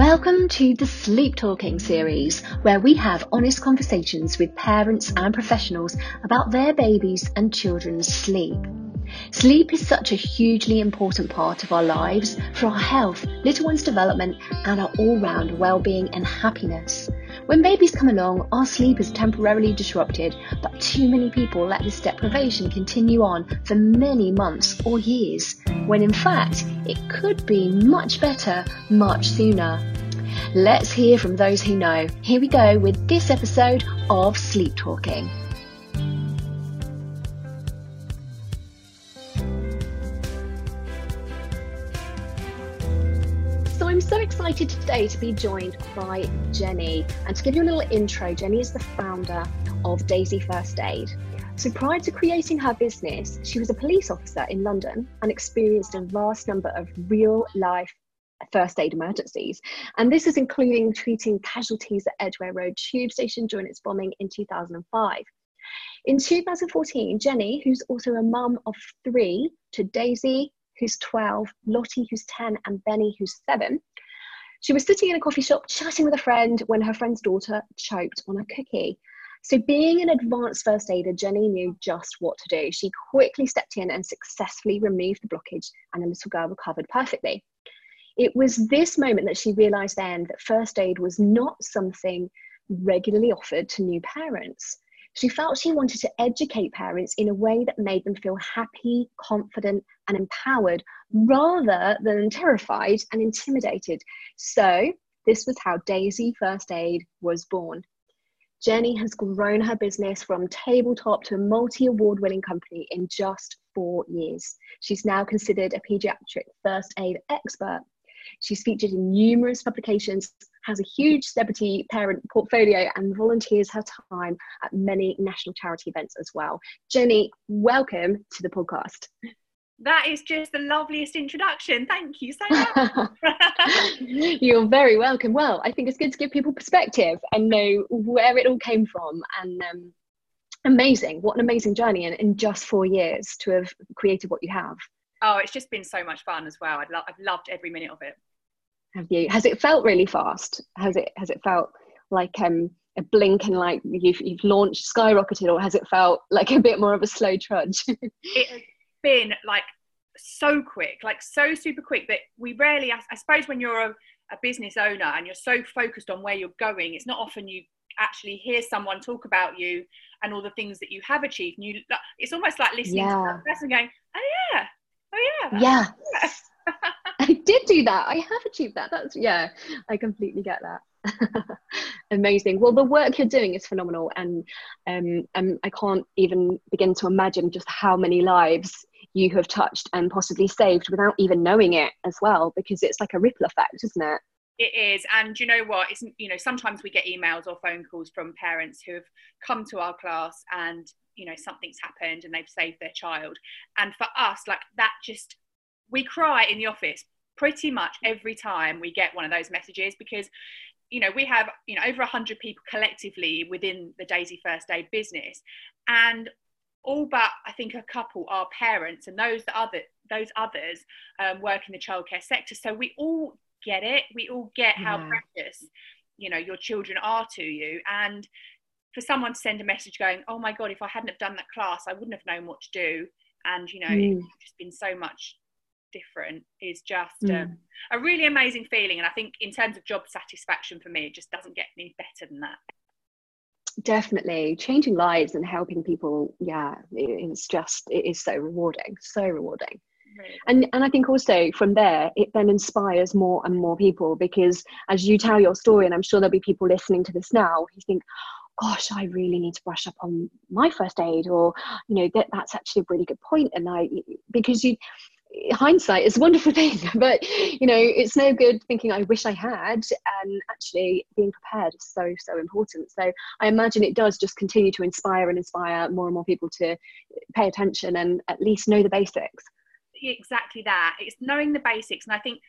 Welcome to the Sleep Talking series, where we have honest conversations with parents and professionals about their babies and children's sleep. Sleep is such a hugely important part of our lives for our health, little one's development, and our all round well being and happiness. When babies come along, our sleep is temporarily disrupted, but too many people let this deprivation continue on for many months or years, when in fact it could be much better much sooner. Let's hear from those who know. Here we go with this episode of Sleep Talking. So excited today to be joined by Jenni. And to give you a little intro, Jenni is the founder of Daisy First Aid. So prior to creating her business, she was a police officer in London and experienced a vast number of real life first aid emergencies. And this is including treating casualties at Edgware Road Tube Station during its bombing in 2005. In 2014, Jenni, who's also a mum of three to Daisy, who's 12, Lottie, who's 10, and Benny, who's 7. She was sitting in a coffee shop chatting with a friend when her friend's daughter choked on a cookie. So, being an advanced first aider, Jenni knew just what to do. She quickly stepped in and successfully removed the blockage, and the little girl recovered perfectly. It was this moment that she realised then that first aid was not something regularly offered to new parents. She felt she wanted to educate parents in a way that made them feel happy, confident, and empowered rather than terrified and intimidated. So, this was how Daisy First Aid was born. Jenni has grown her business from tabletop to a multi award winning company in just four years. She's now considered a pediatric first aid expert. She's featured in numerous publications has a huge celebrity parent portfolio and volunteers her time at many national charity events as well. Jenni, welcome to the podcast. That is just the loveliest introduction. Thank you so much. You're very welcome. Well, I think it's good to give people perspective and know where it all came from. And um, amazing. What an amazing journey in, in just four years to have created what you have. Oh, it's just been so much fun as well. I've, lo- I've loved every minute of it have you has it felt really fast? Has it has it felt like um a blink and like you've, you've launched skyrocketed or has it felt like a bit more of a slow trudge? It has been like so quick like so super quick that we rarely i suppose when you're a, a business owner and you're so focused on where you're going it's not often you actually hear someone talk about you and all the things that you have achieved. And you it's almost like listening yeah. to that person going oh yeah. Oh yeah yeah. I did do that. I have achieved that. That's yeah, I completely get that. Amazing. Well, the work you're doing is phenomenal, and um, um, I can't even begin to imagine just how many lives you have touched and possibly saved without even knowing it as well, because it's like a ripple effect, isn't it? It is, and you know what? It's you know sometimes we get emails or phone calls from parents who have come to our class and you know something's happened and they've saved their child, and for us, like that just we cry in the office pretty much every time we get one of those messages because you know we have you know over 100 people collectively within the daisy first aid business. And all but i think a couple are parents and those that other those others um, work in the childcare sector. So we all get it. We all get how yeah. precious you know your children are to you. And for someone to send a message going oh my god if i hadn't have done that class i wouldn't have known what to do. And you know mm. it's just been so much different is just mm. um, a really amazing feeling. And I think in terms of job satisfaction for me, it just doesn't get any better than that. Definitely changing lives and helping people. Yeah, it's just, it is so rewarding, so rewarding. Really. And and I think also from there it then inspires more and more people because as you tell your story, and I'm sure there'll be people listening to this now who think, gosh, I really need to brush up on my first aid, or you know that that's actually a really good point. And I because you hindsight is a wonderful thing but you know it's no good thinking i wish i had and actually being prepared is so so important. So i imagine it does just continue to inspire and inspire more and more people to pay attention and at least know the basics. Exactly that. It's knowing the basics and i think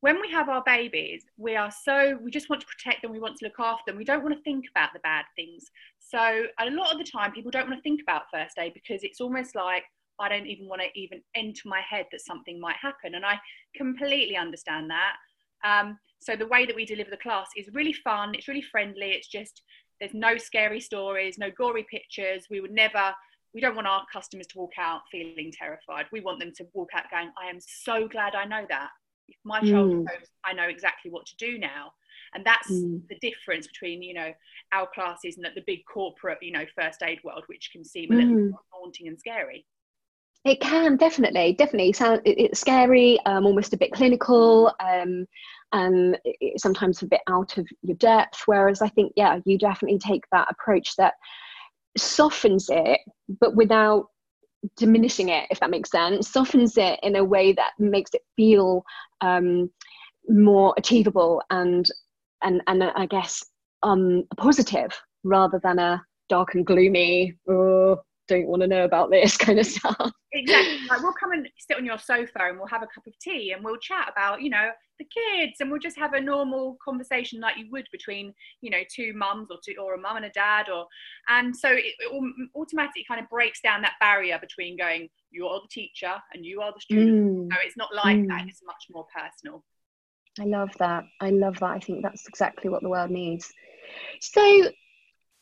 when we have our babies we are so we just want to protect them we want to look after them we don't want to think about the bad things. So a lot of the time people don't want to think about first aid because it's almost like I don't even want to even enter my head that something might happen. And I completely understand that. Um, so the way that we deliver the class is really fun. It's really friendly. It's just there's no scary stories, no gory pictures. We would never. We don't want our customers to walk out feeling terrified. We want them to walk out going, "I am so glad I know that. If my child Mm. goes, I know exactly what to do now." And that's Mm. the difference between you know our classes and the big corporate you know first aid world, which can seem a little Mm. and scary. It can definitely, definitely sound. it- It's scary, um, almost a bit clinical, um, and it- sometimes a bit out of your depth. Whereas I think, yeah, you definitely take that approach that softens it, but without diminishing it, if that makes sense. Softens it in a way that makes it feel um, more achievable and and and uh, I guess um, positive rather than a dark and gloomy. Oh, don't want to know about this kind of stuff. Exactly. Like we'll come and sit on your sofa and we'll have a cup of tea and we'll chat about, you know, the kids and we'll just have a normal conversation like you would between, you know, two mums or two or a mum and a dad or and so it, it au- automatically kind of breaks down that barrier between going, you are the teacher and you are the student. Mm, No, it's not like that. Mm. It's much more personal. I love that. I love that. I think that's exactly what the world needs. So,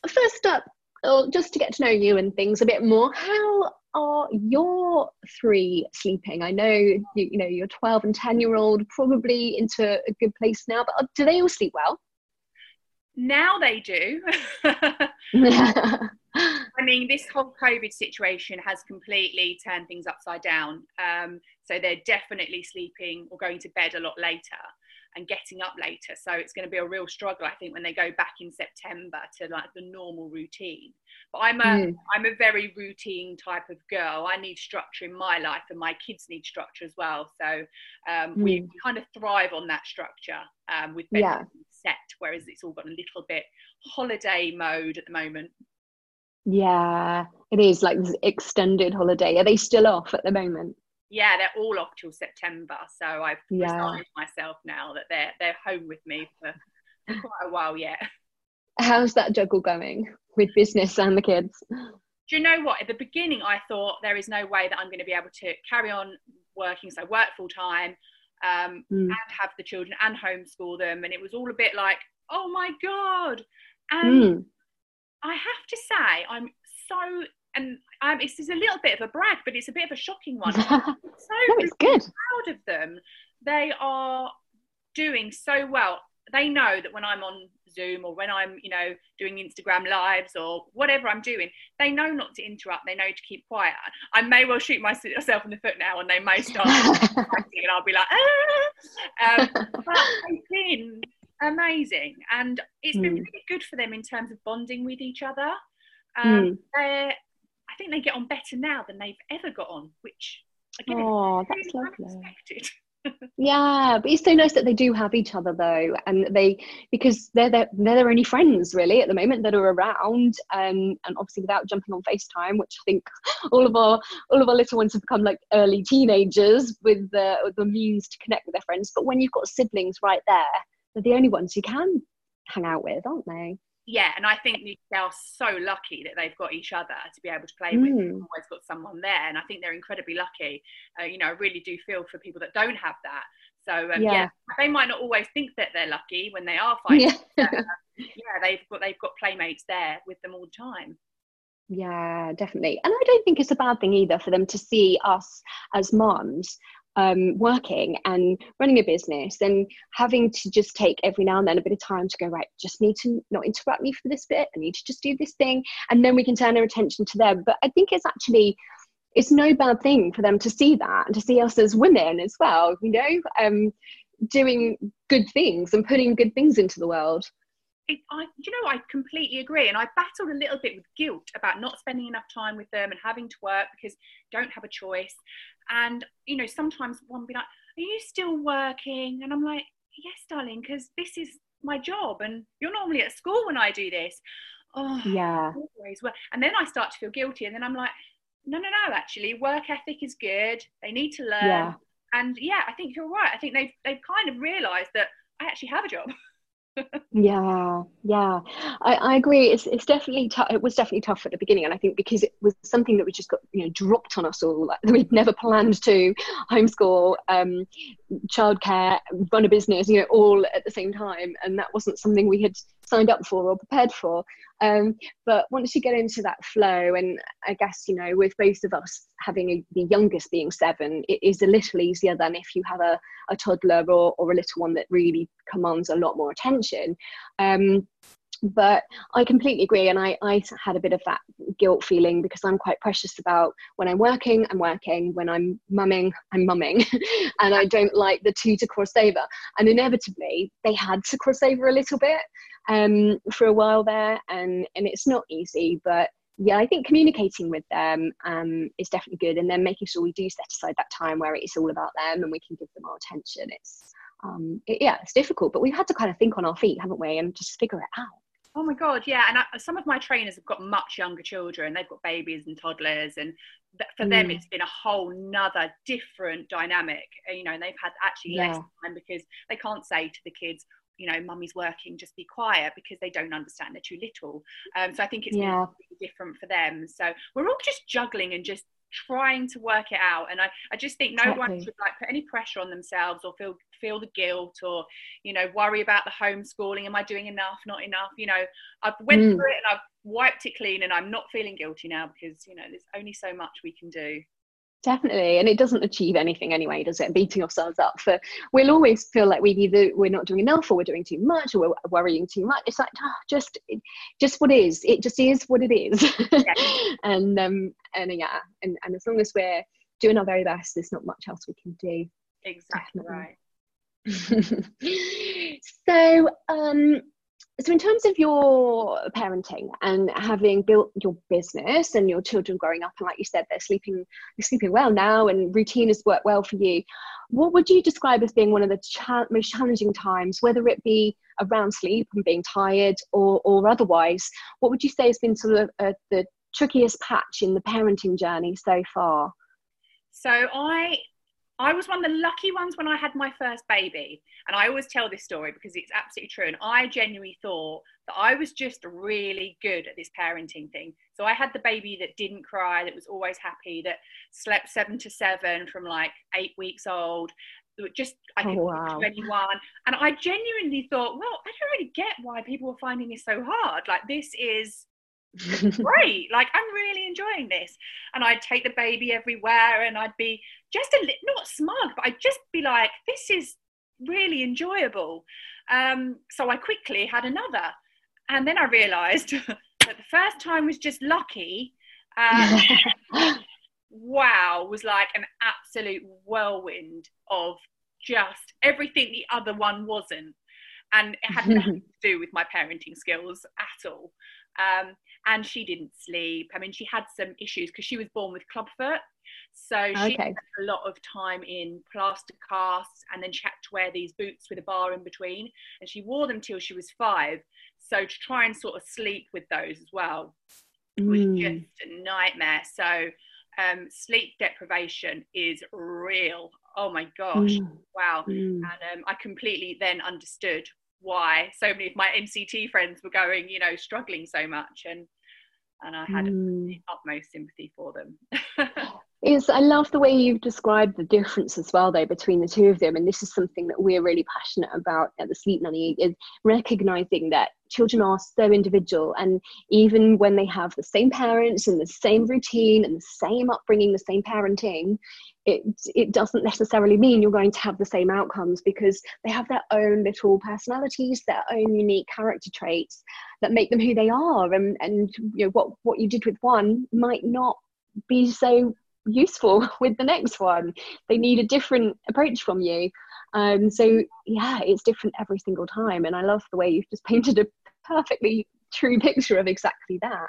first up, oh, just to get to know you and things a bit more, how are your three sleeping? I know you, you know your 12 and 10 year old probably into a good place now, but do they all sleep well? Now they do. I mean, this whole COVID situation has completely turned things upside down. Um, so they're definitely sleeping or going to bed a lot later and getting up later. So it's going to be a real struggle, I think, when they go back in September to like the normal routine. But I'm a Mm. am a very routine type of girl. I need structure in my life, and my kids need structure as well. So um, we Mm. kind of thrive on that structure um, with Yeah. set, whereas it's all got a little bit holiday mode at the moment. yeah, it is like this extended holiday. Are they still off at the moment? Yeah, they're all off till September. So I've Yeah. resigned myself now that they're they're home with me for, for quite a while yet. How's that juggle going with business and the kids? Do you know what? At the beginning, I thought there is no way that I'm going to be able to carry on working, so work full time, um, Mm. and have the children and homeschool them, and it was all a bit like, oh my god. And Mm. I have to say, I'm so and um, it's, a little bit of a brag, but it's a bit of a shocking one. no, I'm so it's good. proud of them. They are doing so well. They know that when I'm on Zoom or when I'm, you know, doing Instagram lives or whatever I'm doing, they know not to interrupt. They know to keep quiet. I may well shoot myself in the foot now, and they may start and I'll be like, ah. Um, but they've been amazing, and it's been Mm. really good for them in terms of bonding with each other. Um, Mm. they're, I think they get on better now than they've ever got on, which again, Oh, that's really lovely. unexpected. Yeah, but it's so nice that they do have each other though, and they because they're their, they're their only friends really at the moment that are around, um, and obviously without jumping on FaceTime, which I think all of our all of our little ones have become like early teenagers with the with the means to connect with their friends. But when you've got siblings right there, they're the only ones you can hang out with, aren't they? Yeah, and I think they are so lucky that they've got each other to be able to play with. They've Mm. always got someone there, and I think they're incredibly lucky. Uh, you know, I really do feel for people that don't have that. So um, yeah. Yeah. they might not always think that they're lucky when they are fighting. Yeah. uh, yeah, they've got they've got playmates there with them all the time. Yeah, definitely. And I don't think it's a bad thing either for them to see us as moms um, working and running a business and having to just take every now and then a bit of time to go, right, just need to not interrupt me for this bit. I need to just do this thing. And then we can turn our attention to them. But I think it's actually, it's no bad thing for them to see that and to see us as women as well, you know, um, doing good things and putting good things into the world. It, I, you know, I completely agree. And I battled a little bit with guilt about not spending enough time with them and having to work because don't have a choice. And, you know, sometimes one be like, Are you still working? And I'm like, Yes, darling, because this is my job. And you're normally at school when I do this. Oh, Yeah. always work. And then I start to feel guilty. And then I'm like, No, no, no, actually, work ethic is good. They need to learn. Yeah. And yeah, I think you're right. I think they've, they've kind of realised that I actually have a job. yeah yeah. I, I agree. It's, it's definitely tough it was definitely tough at the beginning and i think because it was something that we just got you know dropped on us all like we'd never planned to homeschool um childcare run a business you know all at the same time and that wasn't something we had signed up for or prepared for. Um, but once you get into that flow and i guess you know with both of us having a, the youngest being seven it is a little easier than if you have a, a toddler or, or a little one that really commands a lot more attention. Um, but I completely agree. And I, I had a bit of that guilt feeling because I'm quite precious about when I'm working, I'm working, when I'm mumming, I'm mumming. and I don't like the two to cross over. And inevitably, they had to cross over a little bit um, for a while there, and and it's not easy, but yeah, I think communicating with them um, is definitely good, and then making sure we do set aside that time where it's all about them and we can give them our attention. It's um, it, yeah, it's difficult, but we've had to kind of think on our feet, haven't we, and just figure it out. Oh my god, yeah, and I, some of my trainers have got much younger children. They've got babies and toddlers, and for mm. them, it's been a whole nother different dynamic. You know, and they've had actually yeah. less time because they can't say to the kids, you know, mummy's working, just be quiet because they don't understand, they're too little. Um, so I think it's yeah. really different for them. So we're all just juggling and just trying to work it out. And I, I just think no exactly. one should like put any pressure on themselves or feel feel the guilt or, you know, worry about the homeschooling. Am I doing enough? Not enough? You know, I've went mm. through it and I've wiped it clean and I'm not feeling guilty now because, you know, there's only so much we can do. Definitely, and it doesn't achieve anything anyway, does it? Beating ourselves up for we'll always feel like we either we're not doing enough, or we're doing too much, or we're worrying too much. It's like oh, just, just what is. It just is what it is, yeah. and um, and yeah, and, and as long as we're doing our very best, there's not much else we can do. Exactly Definitely. right. so, um, so in terms of your parenting and having built your business and your children growing up and like you said they're sleeping they're sleeping well now and routine has worked well for you what would you describe as being one of the cha- most challenging times whether it be around sleep and being tired or, or otherwise? What would you say has been sort of uh, the trickiest patch in the parenting journey so far? So i I was one of the lucky ones when I had my first baby. And I always tell this story because it's absolutely true. And I genuinely thought that I was just really good at this parenting thing. So I had the baby that didn't cry, that was always happy, that slept seven to seven from like eight weeks old. Just I oh, could oh, wow. anyone, and I genuinely thought, well, I don't really get why people are finding this so hard. Like this is great. Like I'm really enjoying this. And I'd take the baby everywhere and I'd be just a little, not smug, but I'd just be like, this is really enjoyable. Um, so I quickly had another. And then I realized that the first time was just lucky. Um, wow, was like an absolute whirlwind of just everything the other one wasn't. And it had nothing to do with my parenting skills at all. Um, and she didn't sleep. I mean, she had some issues because she was born with clubfoot. So she okay. a lot of time in plaster casts and then she had to wear these boots with a bar in between. And she wore them till she was five. So to try and sort of sleep with those as well was mm. just a nightmare. So um, sleep deprivation is real. Oh my gosh. Mm. Wow. Mm. And um, I completely then understood why so many of my NCT friends were going, you know, struggling so much. And and I had mm. the utmost sympathy for them. is I love the way you've described the difference as well, though, between the two of them. And this is something that we're really passionate about at the Sleep Nanny is recognizing that children are so individual. And even when they have the same parents and the same routine and the same upbringing, the same parenting, it, it doesn't necessarily mean you're going to have the same outcomes because they have their own little personalities, their own unique character traits that make them who they are. And, and you know, what, what you did with one might not be so useful with the next one. They need a different approach from you. Um, so yeah, it's different every single time. And I love the way you've just painted a perfectly true picture of exactly that.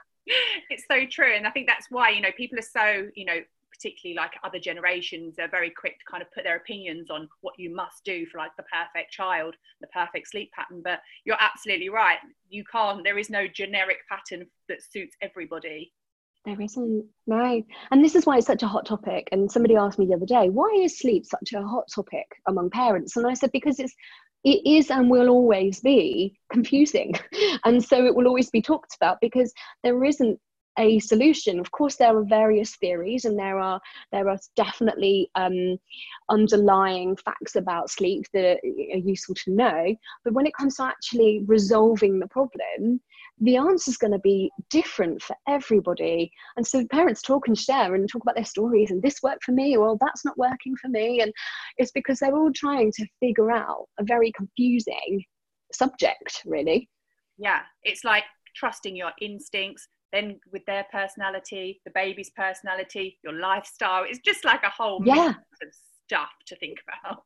It's so true. And I think that's why, you know, people are so, you know, particularly like other generations they're very quick to kind of put their opinions on what you must do for like the perfect child the perfect sleep pattern but you're absolutely right you can't there is no generic pattern that suits everybody There isn't, no. And this is why it's such a hot topic. And somebody asked me the other day, why is sleep such a hot topic among parents? And I said, because it's it is and will always be confusing. And so it will always be talked about because there isn't a solution. Of course, there are various theories, and there are there are definitely um, underlying facts about sleep that are useful to know. But when it comes to actually resolving the problem, the answer is going to be different for everybody. And so parents talk and share and talk about their stories, and this worked for me, or that's not working for me, and it's because they're all trying to figure out a very confusing subject, really. Yeah, it's like trusting your instincts, then with their personality, the baby's personality, your lifestyle. It's just like a whole yeah. of stuff to think about.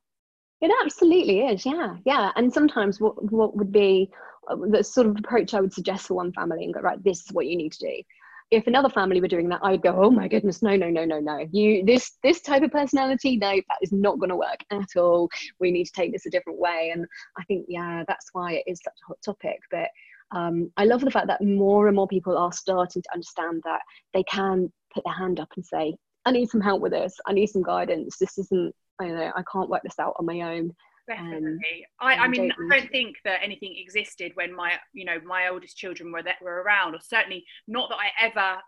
It absolutely is, yeah, yeah. And sometimes what what would be uh, the sort of approach I would suggest for one family and go right, this is what you need to do. If another family were doing that, I'd go, oh my goodness, no, no, no, no, no. You this this type of personality, no, that is not going to work at all. We need to take this a different way. And I think, yeah, that's why it is such a hot topic. But um, I love the fact that more and more people are starting to understand that they can put their hand up and say, I need some help with this. I need some guidance. This isn't, I don't know, I can't work this out on my own. Definitely. Um, I, I mean, I don't think that anything existed when my, you know, my oldest children were that were around, or certainly not that I ever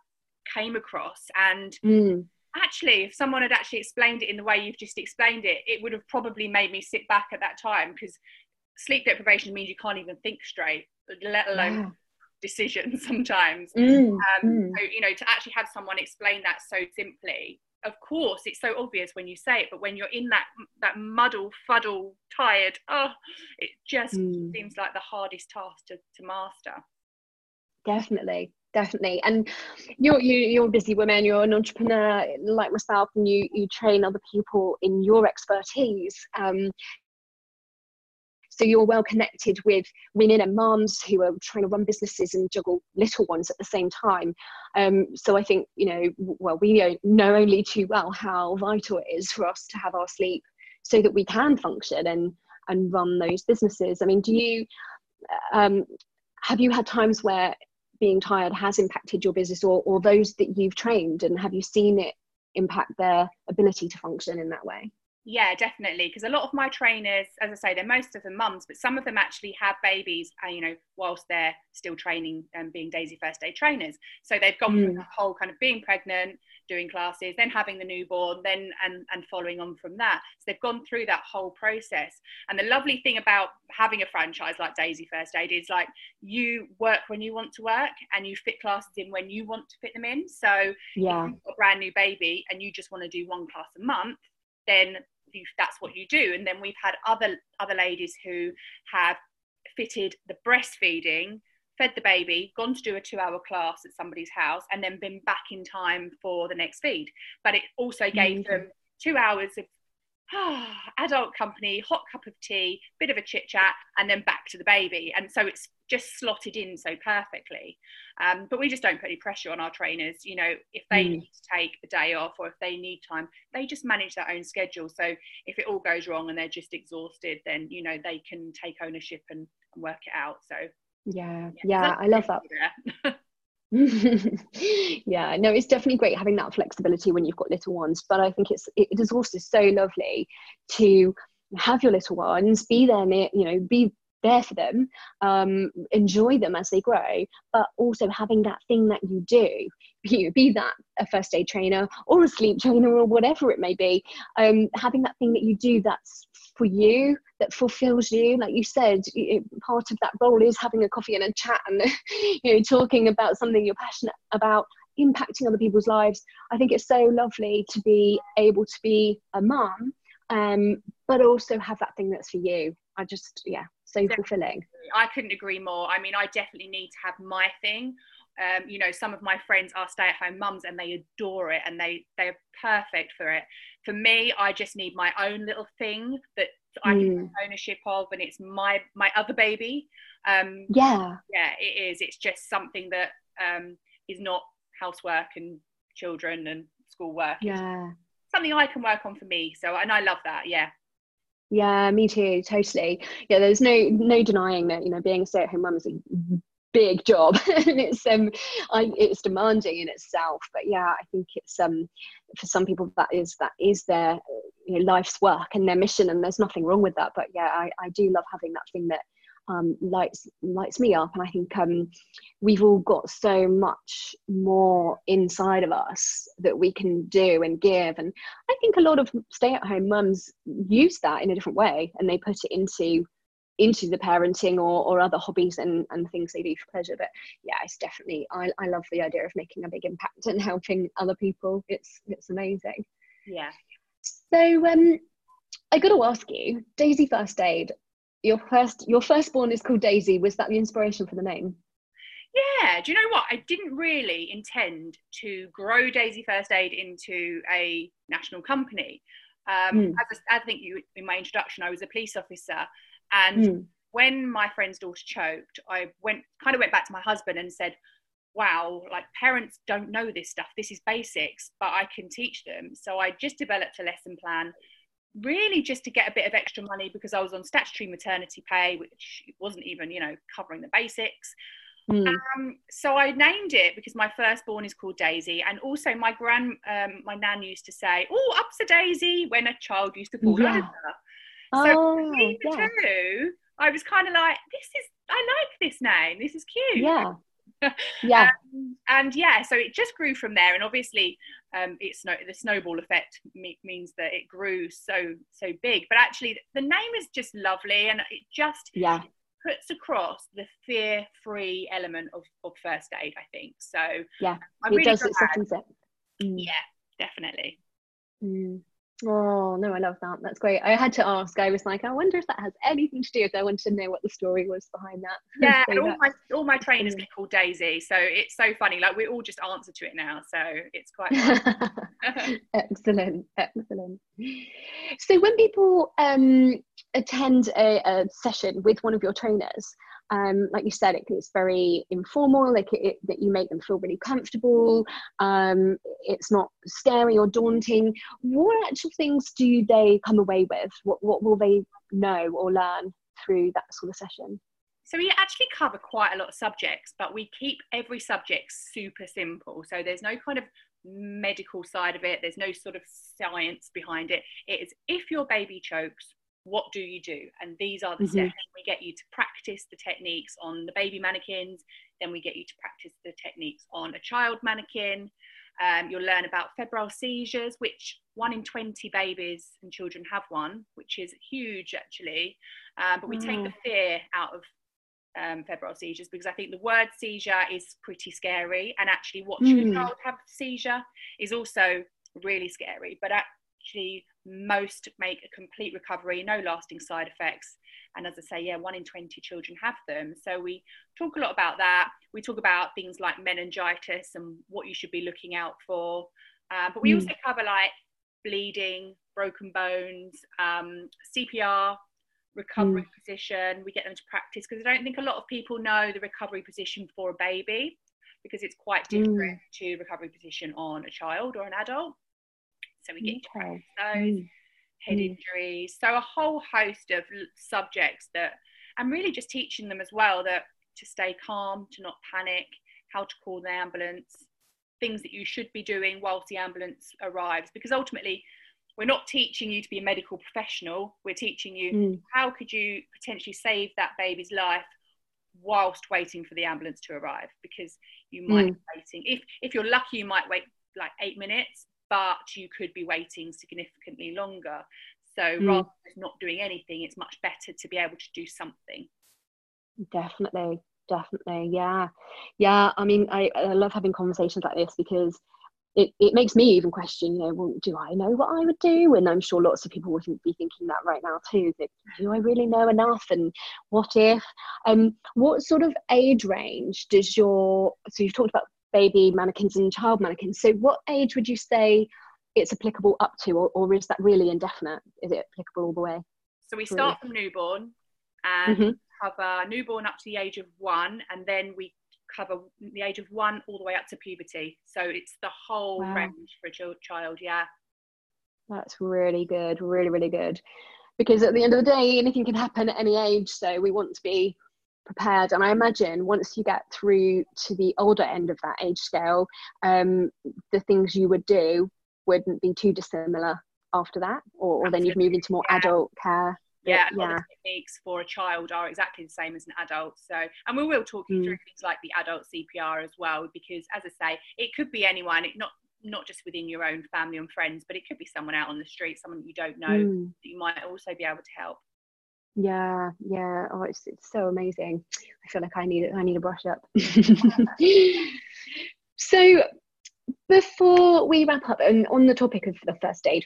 came across. And mm. actually, if someone had actually explained it in the way you've just explained it, it would have probably made me sit back at that time because sleep deprivation means you can't even think straight let alone yeah. decisions sometimes. Mm, um, mm. So, you know, to actually have someone explain that so simply, of course, it's so obvious when you say it, but when you're in that that muddle, fuddle, tired, oh, it just mm. seems like the hardest task to, to master. Definitely, definitely and you're you, you're a busy woman you're an entrepreneur like myself and you you train other people in your expertise um, so you're well connected with women and moms who are trying to run businesses and juggle little ones at the same time. Um, so I think, you know, well, we know, only too well how vital it is for us to have our sleep so that we can function and, and run those businesses. I mean, do you, um, have you had times where being tired has impacted your business or, or those that you've trained and have you seen it impact their ability to function in that way? Yeah, definitely. Because a lot of my trainers, as I say, they're most of them mums, but some of them actually have babies, uh, you know, whilst they're still training and being Daisy First Aid trainers. So they've gone mm. through the whole kind of being pregnant, doing classes, then having the newborn, then and and following on from that. So they've gone through that whole process. And the lovely thing about having a franchise like Daisy First Aid is like you work when you want to work and you fit classes in when you want to fit them in. So yeah, if you've got a brand new baby and you just want to do one class a month, then you, that's what you do. And then we've had other other ladies who have fitted the breastfeeding, fed the baby, gone to do a two-hour class at somebody's house, and then been back in time for the next feed. But it also gave mm-hmm. them two hours of adult company, hot cup of tea, bit of a chit chat, and then back to the baby. And so it's just slotted in so perfectly. Um, but we just don't put any pressure on our trainers. You know, if they mm. need to take a day off or if they need time, they just manage their own schedule. So if it all goes wrong and they're just exhausted, then, you know, they can take ownership and, and work it out. So, yeah, yeah, yeah I love that. yeah no it's definitely great having that flexibility when you've got little ones but i think it's it is also so lovely to have your little ones be there you know be there for them, um, enjoy them as they grow, but also having that thing that you do, be, be that a first aid trainer or a sleep trainer or whatever it may be, um, having that thing that you do that's for you, that fulfills you. Like you said, it, part of that role is having a coffee and a chat and you know talking about something you're passionate about impacting other people's lives. I think it's so lovely to be able to be a mum, um, but also have that thing that's for you. I just, yeah, so definitely. fulfilling. I couldn't agree more. I mean, I definitely need to have my thing. Um, you know, some of my friends are stay-at-home mums and they adore it and they they're perfect for it. For me, I just need my own little thing that I can mm. take ownership of, and it's my my other baby. Um, yeah, yeah, it is. It's just something that um, is not housework and children and schoolwork. Yeah, it's something I can work on for me. So, and I love that. Yeah. Yeah, me too, totally. Yeah, there's no no denying that you know being a stay-at-home mum is a big job. And it's um I, it's demanding in itself but yeah i think it's um for some people that is that is their you know, life's work and their mission and there's nothing wrong with that. But yeah i, I do love having that thing that um, lights lights me up. And i think um, we've all got so much more inside of us that we can do and give. And i think a lot of stay at home mums use that in a different way and they put it into into the parenting or, or other hobbies and, and things they do for pleasure. But yeah, it's definitely I, I love the idea of making a big impact and helping other people. It's it's amazing. Yeah. So um I gotta ask you, Daisy First Aid, your first your firstborn is called Daisy. Was that the inspiration for the name? Yeah, do you know what? I didn't really intend to grow Daisy First Aid into a national company. Um, mm. as I think you in my introduction, I was a police officer, and mm. when my friend's daughter choked, I went kind of went back to my husband and said, wow, like parents don't know this stuff. This is basics, but I can teach them. So I just developed a lesson plan, really just to get a bit of extra money because I was on statutory maternity pay, which wasn't even, you know, covering the basics. Mm. Um, so I named it because my firstborn is called Daisy, and also my grand, um, my nan used to say, "Oh, up's a Daisy" when a child used to fall yeah. over. So oh, yeah. two, I was kind of like, this is, I like this name. This is cute. Yeah. yeah. Um, and yeah, so it just grew from there. And obviously, um, it's no, the snowball effect me, means that it grew so, so big. But actually, the name is just lovely and it just yeah. puts across the fear free element of, of first aid, I think. So yeah, I'm it really does, it softens it. Mm. Yeah, definitely. Mm. Oh no, I love that. That's great. I had to ask. I was like, I wonder if that has anything to do with. I wanted to know what the story was behind that. Yeah, so all my all my trainers get called Daisy, so it's so funny. Like we all just answer to it now, so it's quite. excellent, excellent. So when people um, attend a, a session with one of your trainers, um, like you said, it, it's very informal, like it, that you make them feel really comfortable. Um, it's not scary or daunting. What actual things do they come away with? What, what will they know or learn through that sort of session? So we actually cover quite a lot of subjects, but we keep every subject super simple. So there's no kind of medical side of it, there's no sort of science behind it. It is if your baby chokes, what do you do? And these are the mm-hmm. steps. We get you to practice the techniques on the baby mannequins, then we get you to practice the techniques on a child mannequin. Um, you'll learn about febrile seizures, which one in 20 babies and children have one, which is huge actually. Um, but we mm. take the mm. fear out of um, febrile seizures because I think the word seizure is pretty scary, and actually watching mm. a child have seizure is also really scary. But actually, most make a complete recovery, no lasting side effects. And as I say, yeah, one in 20 children have them. So we talk a lot about that. We talk about things like meningitis and what you should be looking out for. Uh, but we mm. also cover like bleeding, broken bones, um, CPR, recovery mm. position. We get them to practice because I don't think a lot of people know the recovery position for a baby because it's quite hmm. different mm. to recovery position on a child or an adult. So we get okay. those, mm. head mm. injuries. So a whole host of subjects that I'm really just teaching them as well that to stay calm, to not panic, how to call the ambulance, things that you should be doing whilst the ambulance arrives. Because ultimately, we're not teaching you to be a medical professional. We're teaching you mm. how could you potentially save that baby's life whilst waiting for the ambulance to arrive because you might mm. be waiting if if you're lucky you might wait like eight minutes but you could be waiting significantly longer. So mm. rather than not doing anything, it's much better to be able to do something. Definitely, definitely, yeah, yeah. I mean, I, I love having conversations like this because it, it makes me even question, you know, well, do I know what I would do? And I'm sure lots of people wouldn't be thinking that right now too. That do I really know enough? And what if? Um, what sort of age range does your so you've talked about baby mannequins and child mannequins. So, what age would you say it's applicable up to, or, or is that really indefinite? Is it applicable all the way? So, we start from newborn and mm-hmm. cover newborn up to the age of one, and then we cover the age of one all the way up to puberty. So, it's the whole wow. range for a child, yeah. That's really good, really, really good. Because at the end of the day, anything can happen at any age. So, we want to be prepared. And I imagine once you get through to the older end of that age scale, um, the things you would do wouldn't be too dissimilar after that, or, or then you'd move into more yeah. adult care. Yeah, yeah. techniques for a child are exactly the same as an adult. So, and we will talk you mm. through things like the adult CPR as well, because as I say, it could be anyone. It not not just within your own family and friends, but it could be someone out on the street, someone you don't know mm. that you might also be able to help. Yeah, yeah. Oh, it's it's so amazing. I feel like I need it. I need a brush up. so, before we wrap up, and on the topic of the first aid,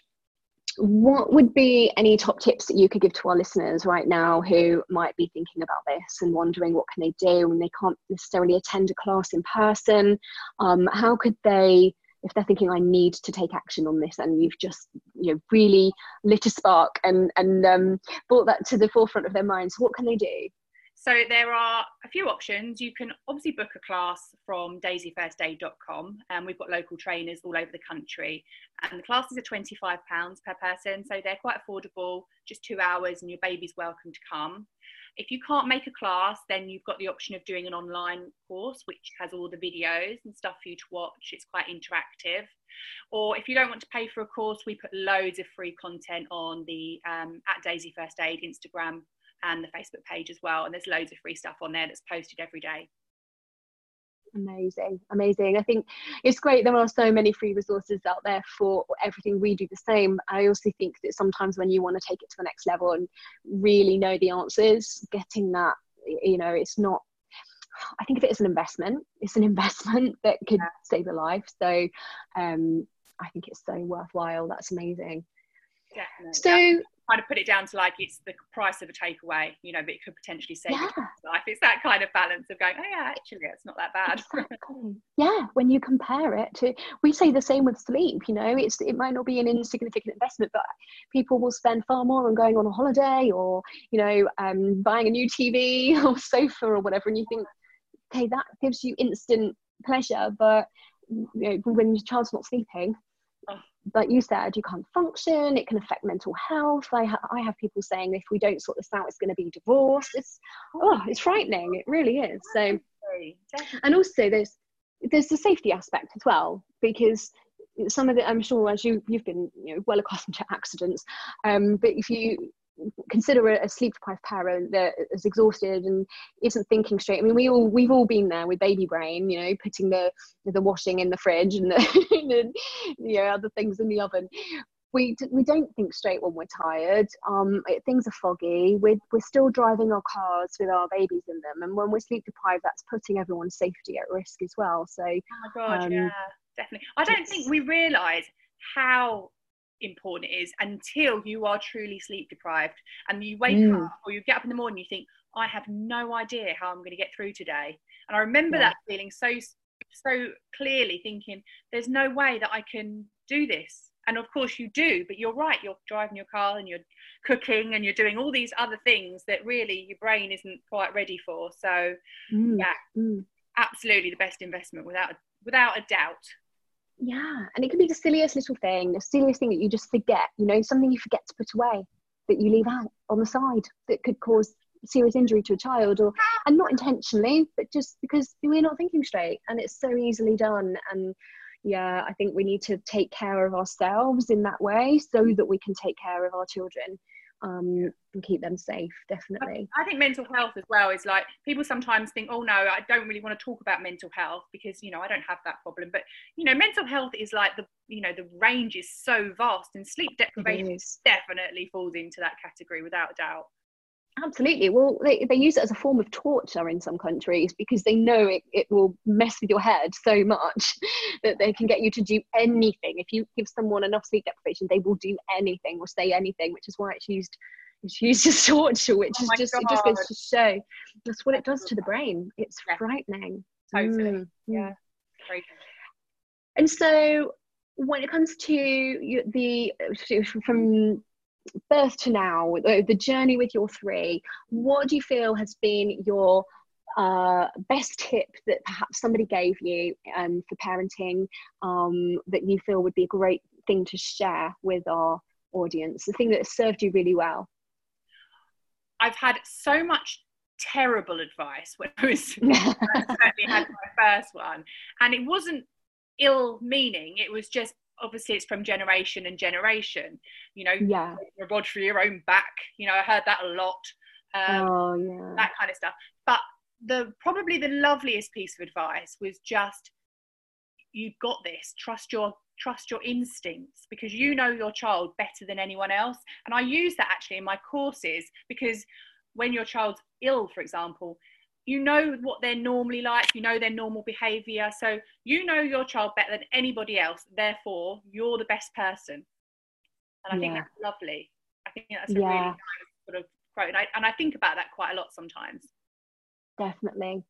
what would be any top tips that you could give to our listeners right now who might be thinking about this and wondering what can they do when they can't necessarily attend a class in person? Um, how could they if they're thinking I need to take action on this, and you've just you know really lit a spark and and um, brought that to the forefront of their minds, what can they do? So there are a few options. You can obviously book a class from daisyfirstaid.com and we've got local trainers all over the country and the classes are £25 per person so they're quite affordable, just two hours and your baby's welcome to come. If you can't make a class, then you've got the option of doing an online course, which has all the videos and stuff for you to watch. It's quite interactive. Or if you don't want to pay for a course, we put loads of free content on the um, at Daisy First Aid Instagram and the Facebook page as well. And there's loads of free stuff on there that's posted every day. Amazing, amazing. I think it's great. There are so many free resources out there for everything. We do the same. I also think that sometimes when you want to take it to the next level and really know the answers, getting that, you know, it's not. I think of it as an investment. It's an investment that could yeah. save a life. So, um, I think it's so worthwhile. That's amazing. Definitely. So, kind of put it down to like it's the price of a takeaway, you know, but it could potentially save yeah. life. It's that kind of balance of going, oh yeah, actually, it's not that bad. Exactly. yeah, when you compare it to, we say the same with sleep. You know, it's it might not be an insignificant investment, but people will spend far more on going on a holiday or you know, um, buying a new TV or sofa or whatever, and you think, okay, that gives you instant pleasure, but you know, when your child's not sleeping but you said you can't function it can affect mental health. I, ha- I have people saying if we don't sort this out it's going to be divorce it's oh it's frightening it really is so. And also there's there's the safety aspect as well because some of the i'm sure as you you've been you know well accustomed to accidents um, but if you consider a, sleep deprived parent that is exhausted and isn't thinking straight. I mean, we all we've all been there with baby brain, you know, putting the the washing in the fridge and the, and, you know other things in the oven. We, we don't think straight when we're tired. Um, it, things are foggy. We're, we're still driving our cars with our babies in them, and when we're sleep deprived, that's putting everyone's safety at risk as well. So, oh my god, um, yeah, definitely. I don't think we realise how important it is until you are truly sleep deprived and you wake mm. up or you get up in the morning you think i have no idea how i'm going to get through today and i remember yeah. that feeling so so clearly thinking there's no way that i can do this and of course you do but you're right you're driving your car and you're cooking and you're doing all these other things that really your brain isn't quite ready for so mm. yeah mm. absolutely the best investment without without a doubt yeah and it can be the silliest little thing the silliest thing that you just forget you know something you forget to put away that you leave out on the side that could cause serious injury to a child or and not intentionally but just because we're not thinking straight and it's so easily done and yeah i think we need to take care of ourselves in that way so that we can take care of our children um, and keep them safe definitely. I, I, think mental health as well is like people sometimes think oh no i don't really want to talk about mental health because you know i don't have that problem. But you know mental health is like the you know the range is so vast and sleep deprivation definitely falls into that category without a doubt Absolutely. Well, they, they use it as a form of torture in some countries because they know it, it will mess with your head so much that they can get you to do anything. If you give someone enough sleep deprivation, they will do anything or say anything, which is why it's used it's used as torture, which oh is just God. it just goes to show that's what it does to the brain. It's yeah. frightening. Totally. Mm. Yeah. Crazy. And so when it comes to the from birth to now, the journey with your three, what do you feel has been your uh, best tip that perhaps somebody gave you um, for parenting um, that you feel would be a great thing to share with our audience? The thing that served you really well? I've had so much terrible advice when I was I certainly had my first one, and it wasn't ill meaning. It was just obviously it's from generation and generation. You know, yeah, a rod for your own back. You know, I heard that a lot. Um, oh yeah, that kind of stuff. But the probably the loveliest piece of advice was just you've got this trust your trust your instincts because you know your child better than anyone else and i use that actually in my courses because when your child's ill for example you know what they're normally like you know their normal behavior so you know your child better than anybody else therefore you're the best person and i yeah. think that's lovely i think that's a yeah. really nice sort of quote and I, and I think about that quite a lot sometimes definitely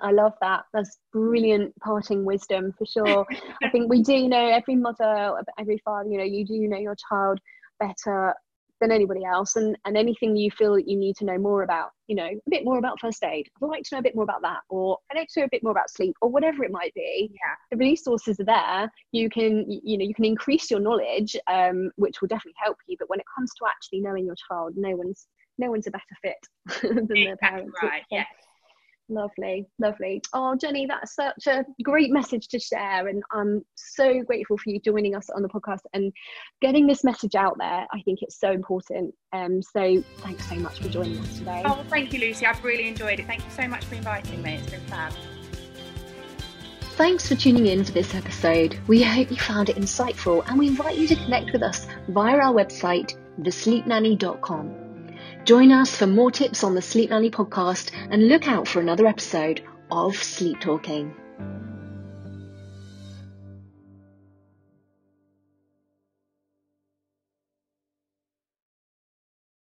I love that. That's brilliant parting wisdom for sure. I think we do know every mother, every father, you know, you do know your child better than anybody else and, and anything you feel that you need to know more about, you know, a bit more about first aid. I'd like to know a bit more about that, or I'd like to know a bit more about sleep, or whatever it might be. Yeah. The resources are there. You can, you know, you can increase your knowledge, um, which will definitely help you. But when it comes to actually knowing your child, no one's no one's a better fit than exactly their parents. Right. Yeah. Lovely, lovely. Oh, Jenni, that's such a great message to share. And I'm so grateful for you joining us on the podcast and getting this message out there. I think it's so important. Um, so thanks so much for joining us today. Oh, thank you, Lucy. I've really enjoyed it. Thank you so much for inviting me. It's been fab. Thanks for tuning in for this episode. We hope you found it insightful and we invite you to connect with us via our website, thesleepnanny.com. Join us for more tips on the Sleep Nanny podcast and look out for another episode of Sleep Talking.